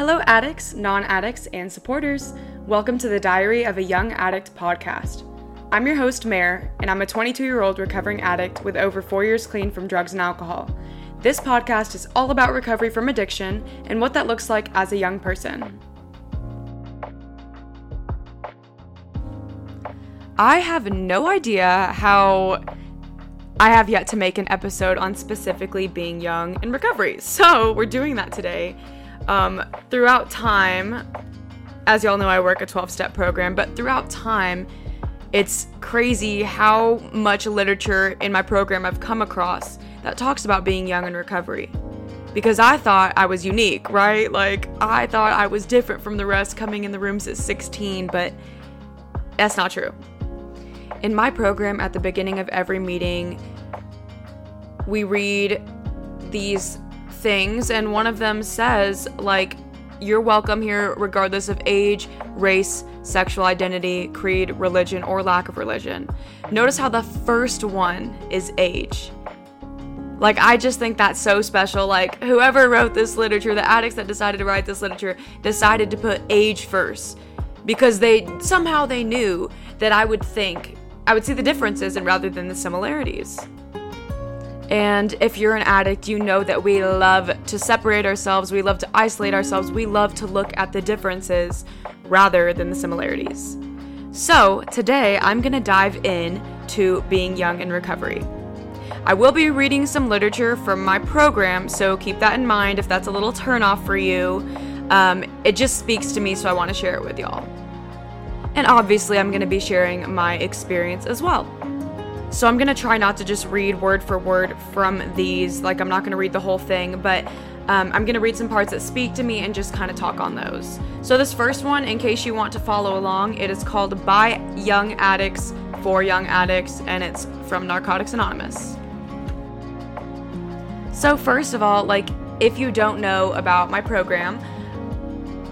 Hello, addicts, non addicts, and supporters. Welcome to the Diary of a Young Addict podcast. I'm your host, Mare, and I'm a 22 year old recovering addict with over four years clean from drugs and alcohol. This podcast is all about recovery from addiction and what that looks like as a young person. I have no idea how I have yet to make an episode on specifically being young in recovery. So we're doing that today. Um, throughout time, as y'all know, I work a 12 step program, but throughout time, it's crazy how much literature in my program I've come across that talks about being young in recovery. Because I thought I was unique, right? Like, I thought I was different from the rest coming in the rooms at 16, but that's not true. In my program, at the beginning of every meeting, we read these things, and one of them says, like, you're welcome here regardless of age, race, sexual identity, creed, religion, or lack of religion. Notice how the first one is age. Like, I just think that's so special. Like, whoever wrote this literature, the addicts that decided to write this literature, decided to put age first because they somehow they knew that I would think, I would see the differences and rather than the similarities. And if you're an addict, you know that we love to separate ourselves, we love to isolate ourselves, we love to look at the differences rather than the similarities. So, today I'm going to dive in to being young in recovery. I will be reading some literature from my program, so keep that in mind if that's a little turnoff for you. Um, it just speaks to me, so I want to share it with y'all. And obviously, I'm going to be sharing my experience as well. So I'm gonna try not to just read word for word from these. Like, I'm not gonna read the whole thing, but um, I'm gonna read some parts that speak to me and just kind of talk on those. So, this first one, in case you want to follow along, it is called By Young Addicts for Young Addicts, and it's from Narcotics Anonymous. So, first of all, like, if you don't know about my program,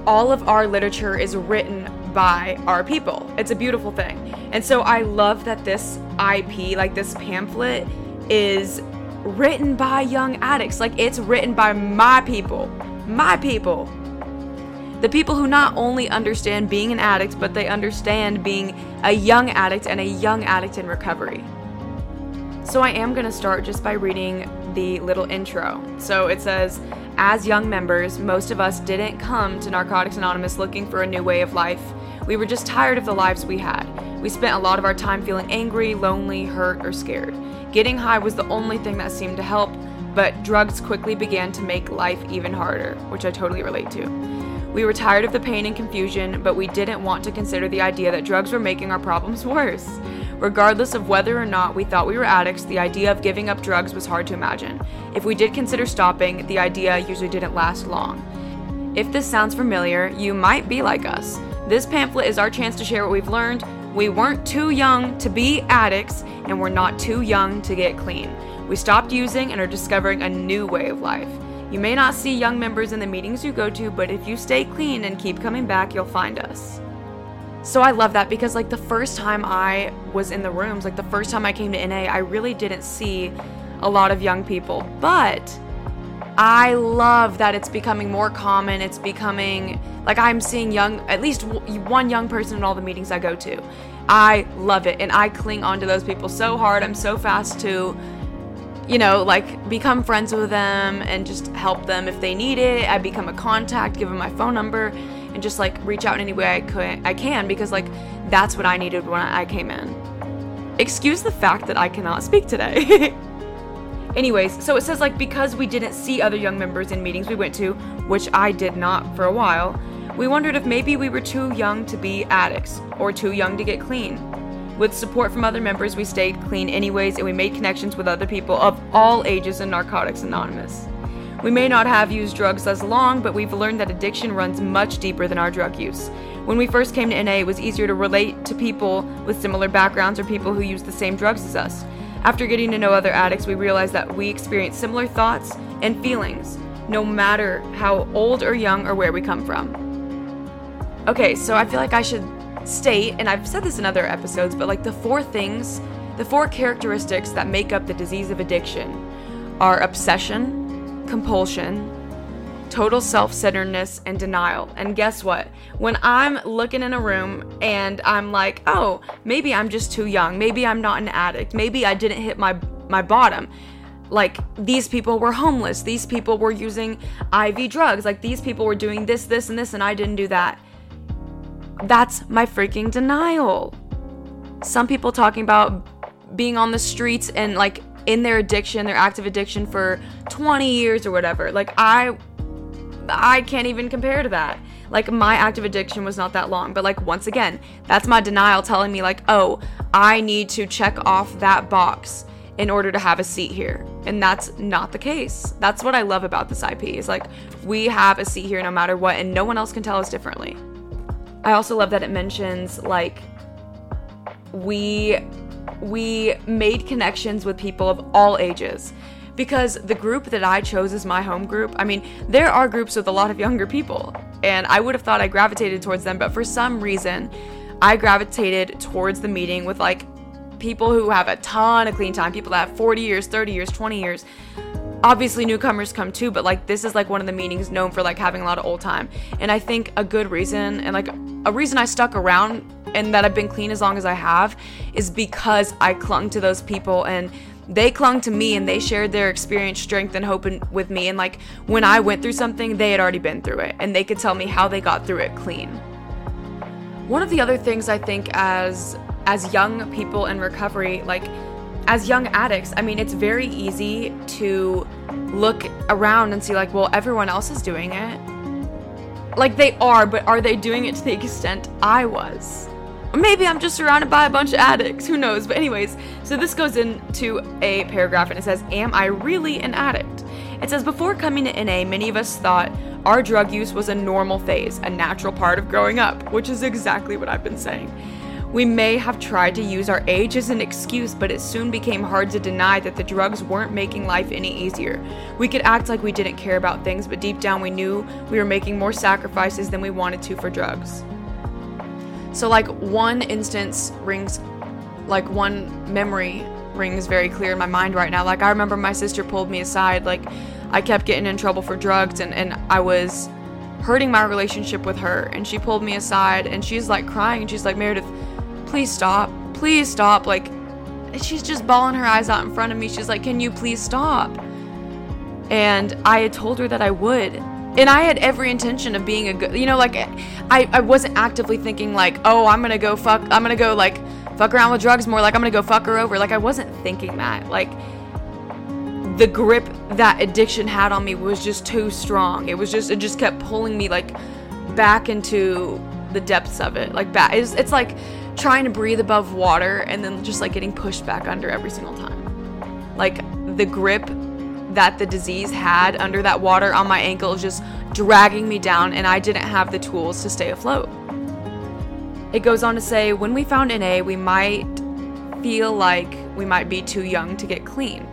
all of our literature is written by our people. It's a beautiful thing. And so I love that this IP, like this pamphlet, is written by young addicts. Like it's written by my people. My people. The people who not only understand being an addict, but they understand being a young addict and a young addict in recovery. So I am going to start just by reading the little intro. So it says, as young members, most of us didn't come to Narcotics Anonymous looking for a new way of life. We were just tired of the lives we had. We spent a lot of our time feeling angry, lonely, hurt, or scared. Getting high was the only thing that seemed to help, but drugs quickly began to make life even harder, which I totally relate to. We were tired of the pain and confusion, but we didn't want to consider the idea that drugs were making our problems worse. Regardless of whether or not we thought we were addicts, the idea of giving up drugs was hard to imagine. If we did consider stopping, the idea usually didn't last long. If this sounds familiar, you might be like us. This pamphlet is our chance to share what we've learned. We weren't too young to be addicts, and we're not too young to get clean. We stopped using and are discovering a new way of life. You may not see young members in the meetings you go to, but if you stay clean and keep coming back, you'll find us. So I love that because, like, the first time I was in the rooms, like, the first time I came to NA, I really didn't see a lot of young people. But I love that it's becoming more common. It's becoming like I'm seeing young, at least one young person in all the meetings I go to. I love it. And I cling onto those people so hard. I'm so fast to, you know, like become friends with them and just help them if they need it. I become a contact, give them my phone number, and just like reach out in any way I, could, I can because like that's what I needed when I came in. Excuse the fact that I cannot speak today. Anyways, so it says like because we didn't see other young members in meetings we went to, which I did not for a while, we wondered if maybe we were too young to be addicts or too young to get clean. With support from other members, we stayed clean anyways and we made connections with other people of all ages in Narcotics Anonymous. We may not have used drugs as long, but we've learned that addiction runs much deeper than our drug use. When we first came to NA, it was easier to relate to people with similar backgrounds or people who use the same drugs as us. After getting to know other addicts, we realized that we experience similar thoughts and feelings, no matter how old or young or where we come from. Okay, so I feel like I should state, and I've said this in other episodes, but like the four things, the four characteristics that make up the disease of addiction are obsession, compulsion, total self centeredness and denial. And guess what? When I'm looking in a room and I'm like, oh, maybe I'm just too young. Maybe I'm not an addict. Maybe I didn't hit my, my bottom. Like, these people were homeless. These people were using IV drugs. Like, these people were doing this, this, and this, and I didn't do that. That's my freaking denial. Some people talking about being on the streets and like in their addiction, their active addiction for 20 years or whatever. Like I I can't even compare to that. Like my active addiction was not that long, but like once again, that's my denial telling me like, "Oh, I need to check off that box in order to have a seat here." And that's not the case. That's what I love about this IP. Is like we have a seat here no matter what and no one else can tell us differently. I also love that it mentions like we we made connections with people of all ages because the group that I chose as my home group, I mean, there are groups with a lot of younger people, and I would have thought I gravitated towards them, but for some reason, I gravitated towards the meeting with like people who have a ton of clean time, people that have 40 years, 30 years, 20 years. Obviously, newcomers come too, but like this is like one of the meetings known for like having a lot of old time. And I think a good reason and like a reason I stuck around and that I've been clean as long as I have is because I clung to those people and they clung to me and they shared their experience, strength, and hope in, with me. And like when I went through something, they had already been through it and they could tell me how they got through it clean. One of the other things I think as as young people in recovery, like as young addicts, I mean, it's very easy to look around and see like, well, everyone else is doing it. Like they are, but are they doing it to the extent I was? Maybe I'm just surrounded by a bunch of addicts. Who knows? But, anyways, so this goes into a paragraph and it says, Am I really an addict? It says, Before coming to NA, many of us thought our drug use was a normal phase, a natural part of growing up, which is exactly what I've been saying. We may have tried to use our age as an excuse, but it soon became hard to deny that the drugs weren't making life any easier. We could act like we didn't care about things, but deep down we knew we were making more sacrifices than we wanted to for drugs. So, like, one instance rings, like, one memory rings very clear in my mind right now. Like, I remember my sister pulled me aside. Like, I kept getting in trouble for drugs, and, and I was hurting my relationship with her. And she pulled me aside, and she's like crying, and she's like, Meredith, please stop. Please stop. Like, she's just bawling her eyes out in front of me. She's like, Can you please stop? And I had told her that I would and I had every intention of being a good, you know, like I, I wasn't actively thinking like, oh, I'm gonna go fuck, I'm gonna go like fuck around with drugs more, like I'm gonna go fuck her over. Like I wasn't thinking that. Like the grip that addiction had on me was just too strong. It was just, it just kept pulling me like back into the depths of it. Like back, it's, it's like trying to breathe above water and then just like getting pushed back under every single time. Like the grip that the disease had under that water on my ankle just dragging me down, and I didn't have the tools to stay afloat. It goes on to say when we found NA, we might feel like we might be too young to get clean.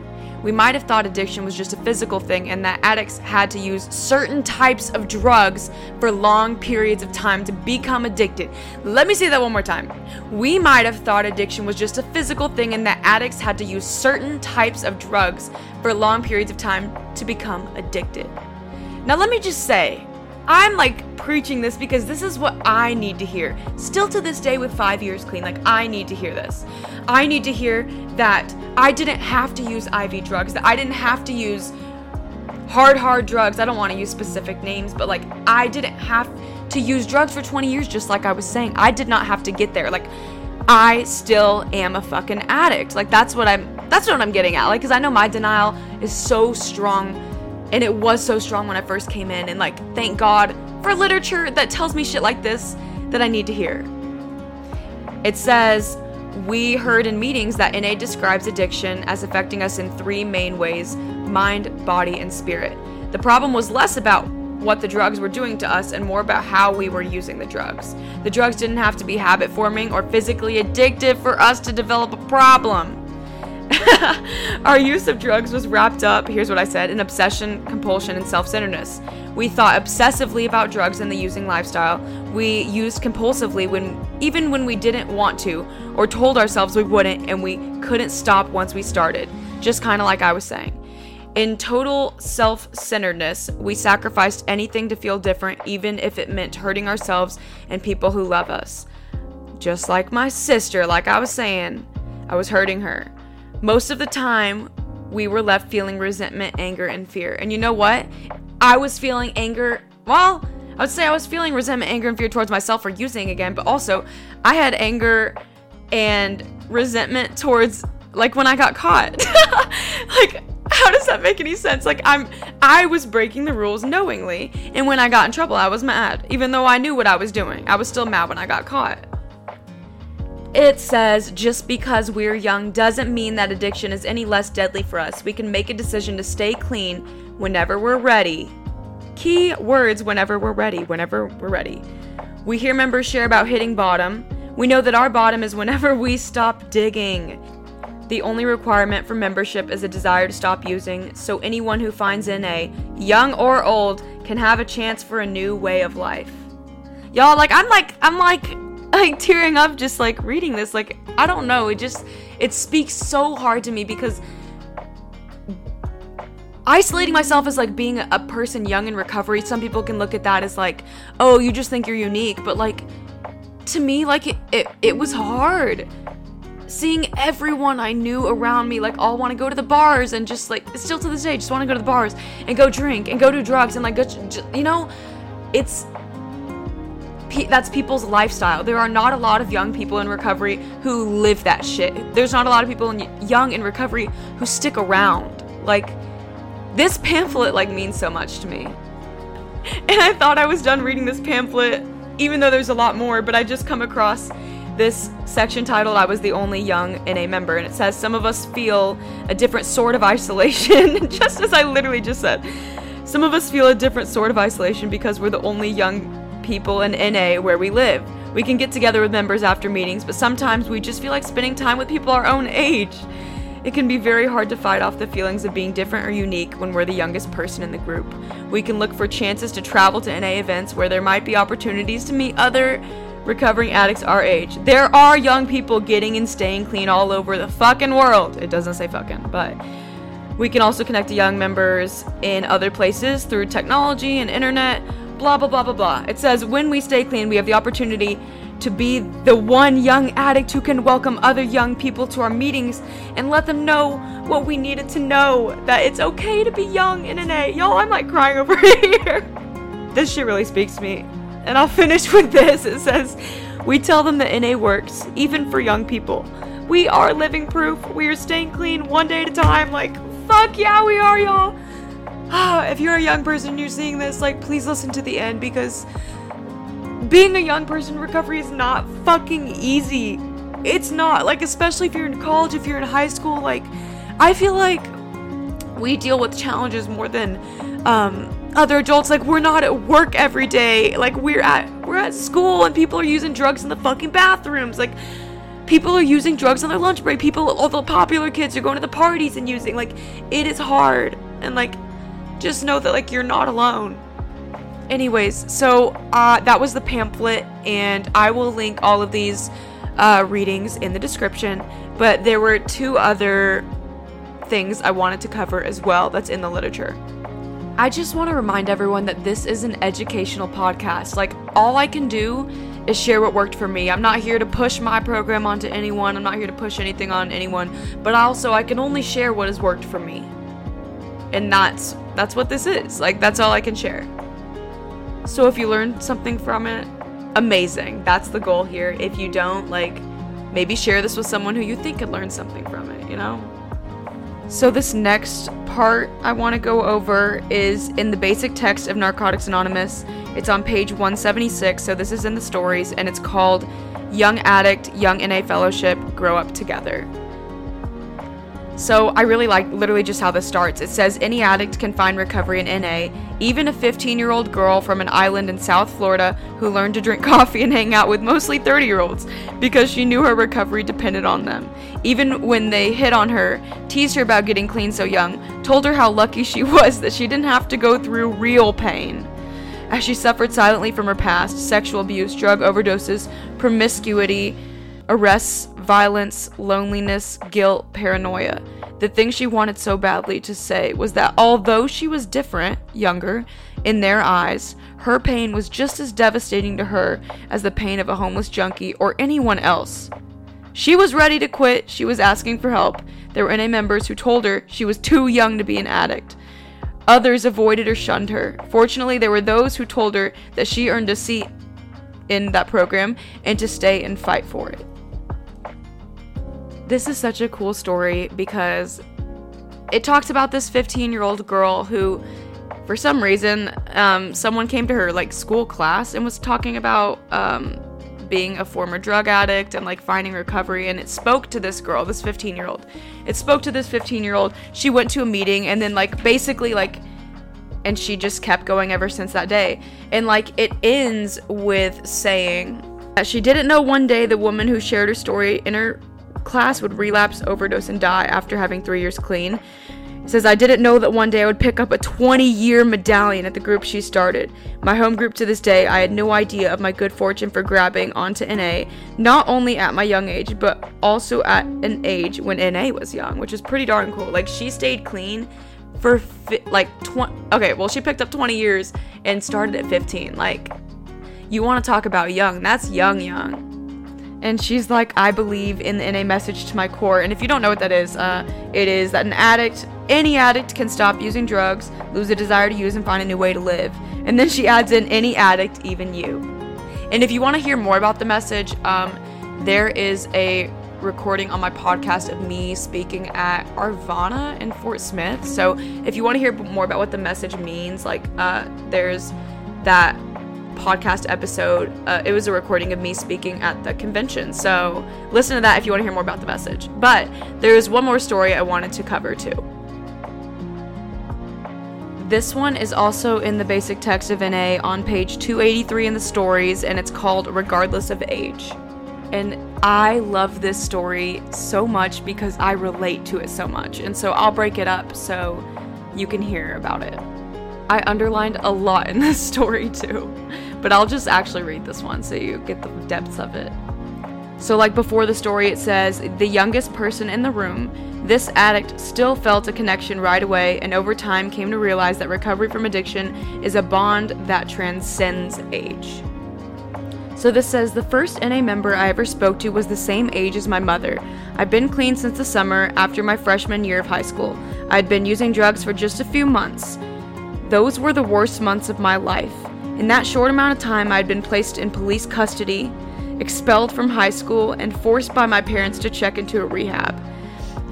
We might have thought addiction was just a physical thing and that addicts had to use certain types of drugs for long periods of time to become addicted. Let me say that one more time. We might have thought addiction was just a physical thing and that addicts had to use certain types of drugs for long periods of time to become addicted. Now, let me just say, I'm like preaching this because this is what I need to hear. Still to this day, with five years clean, like I need to hear this. I need to hear that I didn't have to use IV drugs, that I didn't have to use hard, hard drugs. I don't want to use specific names, but like I didn't have to use drugs for 20 years, just like I was saying. I did not have to get there. Like I still am a fucking addict. Like that's what I'm that's what I'm getting at. Like cuz I know my denial is so strong and it was so strong when I first came in and like thank God for literature that tells me shit like this that I need to hear. It says we heard in meetings that NA describes addiction as affecting us in three main ways mind, body, and spirit. The problem was less about what the drugs were doing to us and more about how we were using the drugs. The drugs didn't have to be habit forming or physically addictive for us to develop a problem. Our use of drugs was wrapped up, here's what I said, in obsession, compulsion, and self centeredness. We thought obsessively about drugs and the using lifestyle. We used compulsively when even when we didn't want to, or told ourselves we wouldn't, and we couldn't stop once we started. Just kind of like I was saying. In total self centeredness, we sacrificed anything to feel different, even if it meant hurting ourselves and people who love us. Just like my sister, like I was saying, I was hurting her. Most of the time, we were left feeling resentment, anger, and fear. And you know what? I was feeling anger. Well, I would say I was feeling resentment, anger, and fear towards myself for using again, but also I had anger and resentment towards like when I got caught. like how does that make any sense? Like I'm I was breaking the rules knowingly, and when I got in trouble, I was mad. Even though I knew what I was doing, I was still mad when I got caught. It says just because we're young doesn't mean that addiction is any less deadly for us. We can make a decision to stay clean whenever we're ready. Key words whenever we're ready, whenever we're ready. We hear members share about hitting bottom. We know that our bottom is whenever we stop digging. The only requirement for membership is a desire to stop using, so anyone who finds NA, young or old, can have a chance for a new way of life. Y'all, like, I'm like, I'm like, like tearing up just like reading this. Like, I don't know, it just, it speaks so hard to me because isolating myself as like being a person young in recovery, some people can look at that as like, oh, you just think you're unique, but like, to me, like, it, it, it was hard seeing everyone I knew around me like all want to go to the bars and just like still to this day just want to go to the bars and go drink and go do drugs and like go, you know it's that's people's lifestyle. There are not a lot of young people in recovery who live that shit. There's not a lot of people in young in recovery who stick around. Like this pamphlet like means so much to me. And I thought I was done reading this pamphlet even though there's a lot more, but I just come across this section titled I was the only young NA member and it says some of us feel a different sort of isolation just as I literally just said. Some of us feel a different sort of isolation because we're the only young people in NA where we live. We can get together with members after meetings, but sometimes we just feel like spending time with people our own age. It can be very hard to fight off the feelings of being different or unique when we're the youngest person in the group. We can look for chances to travel to NA events where there might be opportunities to meet other recovering addicts our age. There are young people getting and staying clean all over the fucking world. It doesn't say fucking, but we can also connect to young members in other places through technology and internet, blah blah blah blah blah. It says when we stay clean, we have the opportunity to be the one young addict who can welcome other young people to our meetings and let them know what we needed to know that it's okay to be young in NA. Y'all, I'm like crying over here. this shit really speaks to me. And I'll finish with this. It says, We tell them that NA works, even for young people. We are living proof. We are staying clean one day at a time. Like, fuck yeah, we are, y'all. If you're a young person and you're seeing this, like, please listen to the end because being a young person recovery is not fucking easy. It's not. Like, especially if you're in college, if you're in high school, like, I feel like we deal with challenges more than um, other adults like we're not at work every day like we're at we're at school and people are using drugs in the fucking bathrooms like people are using drugs on their lunch break people all the popular kids are going to the parties and using like it is hard and like just know that like you're not alone anyways so uh that was the pamphlet and i will link all of these uh readings in the description but there were two other things i wanted to cover as well that's in the literature I just want to remind everyone that this is an educational podcast. Like, all I can do is share what worked for me. I'm not here to push my program onto anyone, I'm not here to push anything on anyone, but also I can only share what has worked for me. And that's that's what this is. Like that's all I can share. So if you learned something from it, amazing. That's the goal here. If you don't, like maybe share this with someone who you think could learn something from it, you know? So, this next part I want to go over is in the basic text of Narcotics Anonymous. It's on page 176, so this is in the stories, and it's called Young Addict, Young NA Fellowship Grow Up Together. So I really like literally just how this starts. It says any addict can find recovery in NA, even a 15 year old girl from an island in South Florida who learned to drink coffee and hang out with mostly 30 year olds because she knew her recovery depended on them. Even when they hit on her, teased her about getting clean so young, told her how lucky she was that she didn't have to go through real pain. As she suffered silently from her past, sexual abuse, drug overdoses, promiscuity, arrests, violence, loneliness, guilt, paranoia. The thing she wanted so badly to say was that although she was different, younger, in their eyes, her pain was just as devastating to her as the pain of a homeless junkie or anyone else. She was ready to quit, she was asking for help. There were NA members who told her she was too young to be an addict. Others avoided or shunned her. Fortunately, there were those who told her that she earned a seat in that program and to stay and fight for it. This is such a cool story because it talks about this 15 year old girl who, for some reason, um, someone came to her like school class and was talking about um, being a former drug addict and like finding recovery. And it spoke to this girl this 15 year old it spoke to this 15 year old she went to a meeting and then like basically like and she just kept going ever since that day. And like it ends with saying that she didn't know one day the woman who shared her story in her class would relapse overdose and die after having three years clean says, I didn't know that one day I would pick up a 20 year medallion at the group she started. My home group to this day, I had no idea of my good fortune for grabbing onto NA, not only at my young age, but also at an age when NA was young, which is pretty darn cool. Like, she stayed clean for fi- like 20. Okay, well, she picked up 20 years and started at 15. Like, you want to talk about young, that's young, young and she's like, I believe in the NA message to my core. And if you don't know what that is, uh, it is that an addict, any addict, can stop using drugs, lose a desire to use, and find a new way to live. And then she adds in any addict, even you. And if you want to hear more about the message, um, there is a recording on my podcast of me speaking at Arvana in Fort Smith. So if you want to hear more about what the message means, like uh, there's that podcast episode. Uh, it was a recording of me speaking at the convention. So listen to that if you want to hear more about the message. But there is one more story I wanted to cover too. This one is also in the basic text of NA on page 283 in the stories, and it's called Regardless of Age. And I love this story so much because I relate to it so much. And so I'll break it up so you can hear about it. I underlined a lot in this story too, but I'll just actually read this one so you get the depths of it. So, like before the story, it says the youngest person in the room, this addict still felt a connection right away and over time came to realize that recovery from addiction is a bond that transcends age. So this says the first NA member I ever spoke to was the same age as my mother. I've been clean since the summer after my freshman year of high school. I'd been using drugs for just a few months. Those were the worst months of my life. In that short amount of time, I had been placed in police custody, expelled from high school, and forced by my parents to check into a rehab.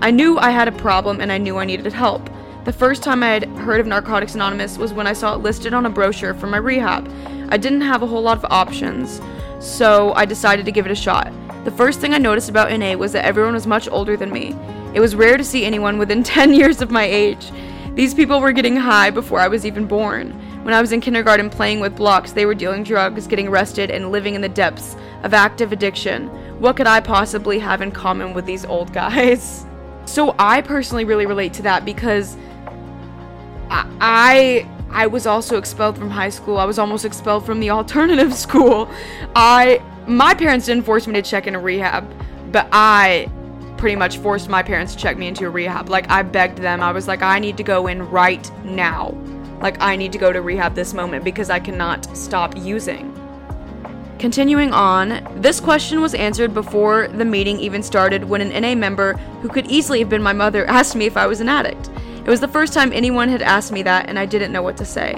I knew I had a problem and I knew I needed help. The first time I had heard of Narcotics Anonymous was when I saw it listed on a brochure for my rehab. I didn't have a whole lot of options, so I decided to give it a shot. The first thing I noticed about NA was that everyone was much older than me. It was rare to see anyone within 10 years of my age. These people were getting high before I was even born. When I was in kindergarten playing with blocks, they were dealing drugs, getting arrested, and living in the depths of active addiction. What could I possibly have in common with these old guys? So I personally really relate to that because I I was also expelled from high school. I was almost expelled from the alternative school. I my parents didn't force me to check in a rehab, but I pretty much forced my parents to check me into a rehab. Like, I begged them. I was like, I need to go in right now. Like, I need to go to rehab this moment because I cannot stop using. Continuing on, this question was answered before the meeting even started when an NA member, who could easily have been my mother, asked me if I was an addict. It was the first time anyone had asked me that, and I didn't know what to say.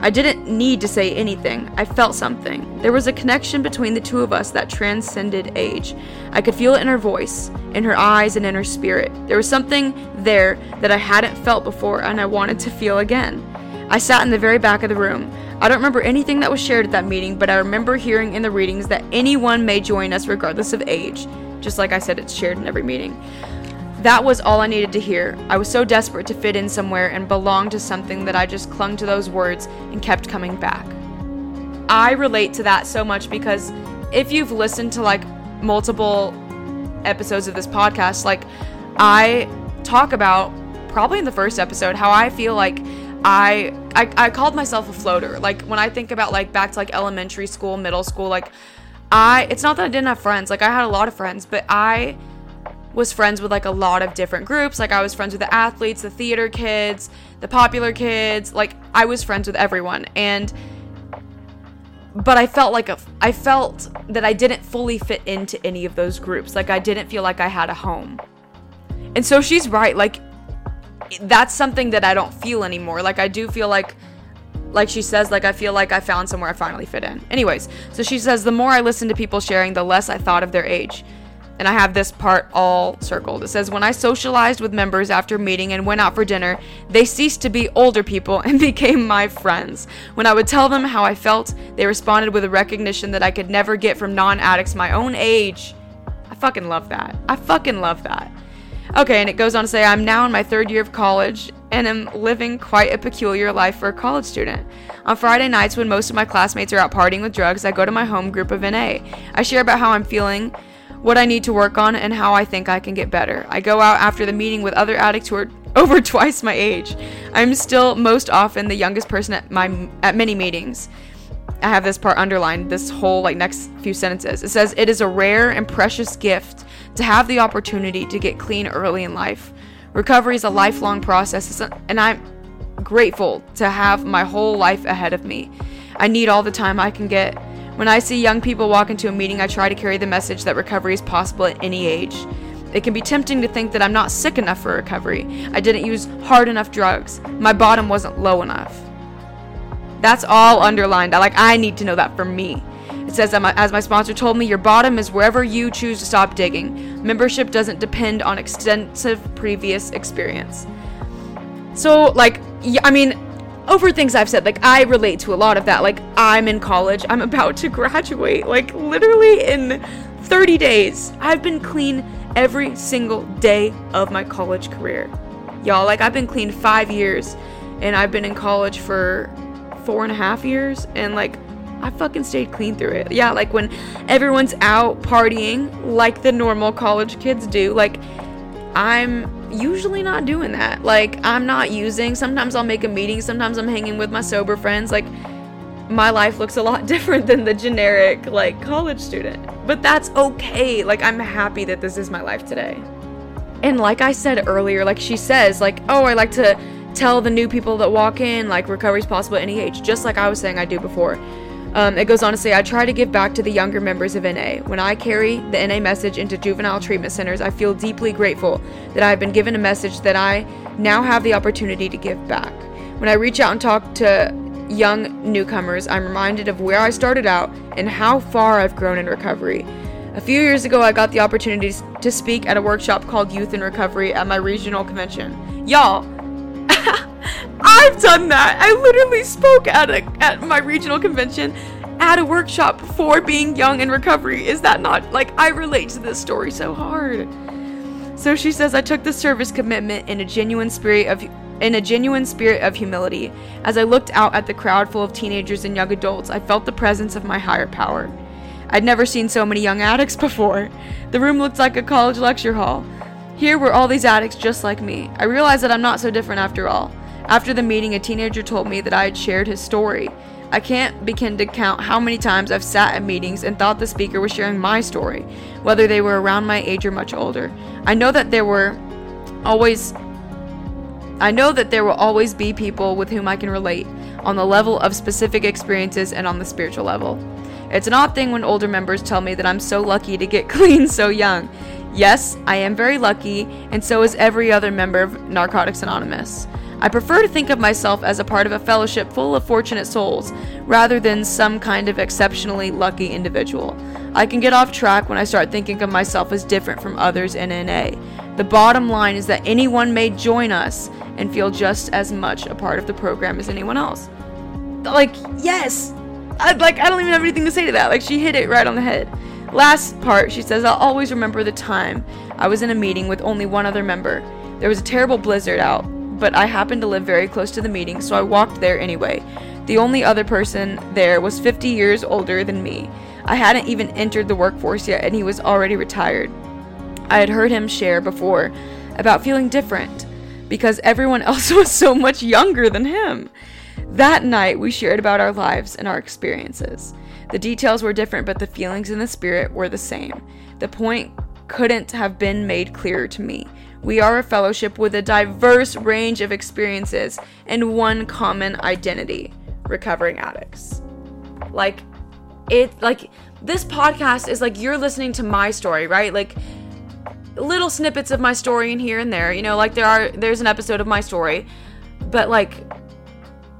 I didn't need to say anything. I felt something. There was a connection between the two of us that transcended age. I could feel it in her voice, in her eyes, and in her spirit. There was something there that I hadn't felt before and I wanted to feel again. I sat in the very back of the room. I don't remember anything that was shared at that meeting, but I remember hearing in the readings that anyone may join us regardless of age. Just like I said, it's shared in every meeting. That was all I needed to hear. I was so desperate to fit in somewhere and belong to something that I just clung to those words and kept coming back. I relate to that so much because if you've listened to like multiple episodes of this podcast, like I talk about probably in the first episode how I feel like I, I I called myself a floater. Like when I think about like back to like elementary school, middle school, like I it's not that I didn't have friends. Like I had a lot of friends, but I was friends with like a lot of different groups. Like I was friends with the athletes, the theater kids, the popular kids. Like I was friends with everyone. And but I felt like a, I felt that I didn't fully fit into any of those groups. Like I didn't feel like I had a home. And so she's right. Like that's something that I don't feel anymore. Like I do feel like like she says like I feel like I found somewhere I finally fit in. Anyways, so she says the more I listened to people sharing, the less I thought of their age and I have this part all circled. It says, When I socialized with members after meeting and went out for dinner, they ceased to be older people and became my friends. When I would tell them how I felt, they responded with a recognition that I could never get from non addicts my own age. I fucking love that. I fucking love that. Okay, and it goes on to say, I'm now in my third year of college and am living quite a peculiar life for a college student. On Friday nights, when most of my classmates are out partying with drugs, I go to my home group of NA. I share about how I'm feeling what I need to work on, and how I think I can get better. I go out after the meeting with other addicts who are over twice my age. I'm still most often the youngest person at my at many meetings. I have this part underlined, this whole like next few sentences. It says it is a rare and precious gift to have the opportunity to get clean early in life. Recovery is a lifelong process and I'm grateful to have my whole life ahead of me. I need all the time I can get when I see young people walk into a meeting, I try to carry the message that recovery is possible at any age. It can be tempting to think that I'm not sick enough for recovery. I didn't use hard enough drugs. My bottom wasn't low enough. That's all underlined. I like I need to know that for me. It says that, as my sponsor told me, your bottom is wherever you choose to stop digging. Membership doesn't depend on extensive previous experience. So like I mean, over things I've said, like I relate to a lot of that. Like I'm in college, I'm about to graduate, like literally in 30 days. I've been clean every single day of my college career. Y'all, like I've been clean five years and I've been in college for four and a half years and like I fucking stayed clean through it. Yeah, like when everyone's out partying like the normal college kids do, like I'm usually not doing that. Like, I'm not using. Sometimes I'll make a meeting, sometimes I'm hanging with my sober friends. Like, my life looks a lot different than the generic, like, college student. But that's okay. Like, I'm happy that this is my life today. And like I said earlier, like she says, like, oh, I like to tell the new people that walk in, like, recovery's possible at any age, just like I was saying I do before. Um, it goes on to say, I try to give back to the younger members of NA. When I carry the NA message into juvenile treatment centers, I feel deeply grateful that I have been given a message that I now have the opportunity to give back. When I reach out and talk to young newcomers, I'm reminded of where I started out and how far I've grown in recovery. A few years ago, I got the opportunity to speak at a workshop called Youth in Recovery at my regional convention. Y'all, I've done that. I literally spoke at a, at my regional convention at a workshop for being young in recovery. Is that not like I relate to this story so hard? So she says I took the service commitment in a genuine spirit of in a genuine spirit of humility. As I looked out at the crowd full of teenagers and young adults, I felt the presence of my higher power. I'd never seen so many young addicts before. The room looked like a college lecture hall. Here were all these addicts just like me. I realized that I'm not so different after all. After the meeting, a teenager told me that I had shared his story. I can't begin to count how many times I've sat at meetings and thought the speaker was sharing my story, whether they were around my age or much older. I know that there were always I know that there will always be people with whom I can relate on the level of specific experiences and on the spiritual level. It's an odd thing when older members tell me that I'm so lucky to get clean so young. Yes, I am very lucky, and so is every other member of Narcotics Anonymous. I prefer to think of myself as a part of a fellowship full of fortunate souls, rather than some kind of exceptionally lucky individual. I can get off track when I start thinking of myself as different from others in NA. The bottom line is that anyone may join us and feel just as much a part of the program as anyone else. Like, yes! I, like, I don't even have anything to say to that. Like, she hit it right on the head. Last part, she says, I'll always remember the time I was in a meeting with only one other member. There was a terrible blizzard out but I happened to live very close to the meeting, so I walked there anyway. The only other person there was 50 years older than me. I hadn't even entered the workforce yet, and he was already retired. I had heard him share before about feeling different because everyone else was so much younger than him. That night, we shared about our lives and our experiences. The details were different, but the feelings and the spirit were the same. The point couldn't have been made clearer to me. We are a fellowship with a diverse range of experiences and one common identity recovering addicts. Like, it, like, this podcast is like you're listening to my story, right? Like, little snippets of my story in here and there, you know, like there are, there's an episode of my story, but like,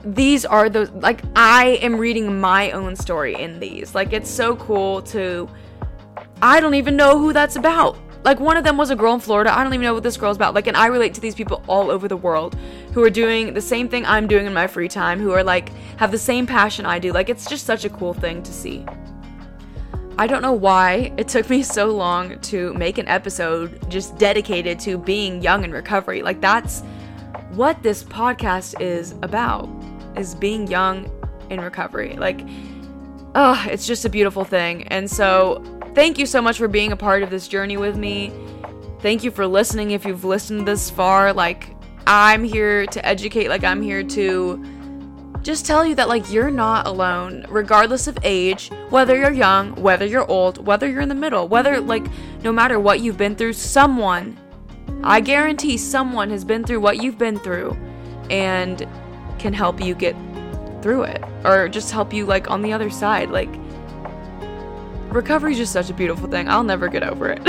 these are those, like I am reading my own story in these. Like it's so cool to I don't even know who that's about. Like one of them was a girl in Florida. I don't even know what this girl's about. Like and I relate to these people all over the world who are doing the same thing I'm doing in my free time, who are like have the same passion I do. Like it's just such a cool thing to see. I don't know why it took me so long to make an episode just dedicated to being young in recovery. Like that's what this podcast is about is being young in recovery. Like oh, it's just a beautiful thing. And so Thank you so much for being a part of this journey with me. Thank you for listening if you've listened this far. Like, I'm here to educate, like, I'm here to just tell you that, like, you're not alone, regardless of age, whether you're young, whether you're old, whether you're in the middle, whether, like, no matter what you've been through, someone, I guarantee someone has been through what you've been through and can help you get through it or just help you, like, on the other side. Like, recovery is just such a beautiful thing. I'll never get over it.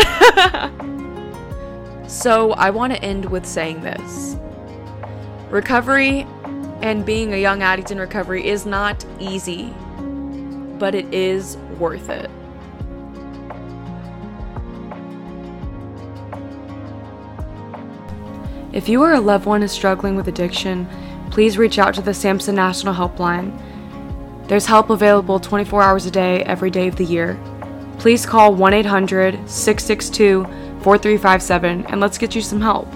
so, I want to end with saying this recovery and being a young addict in recovery is not easy, but it is worth it. If you or a loved one is struggling with addiction, please reach out to the SAMHSA National Helpline. There's help available 24 hours a day, every day of the year please call 1 800 662 4357 and let's get you some help.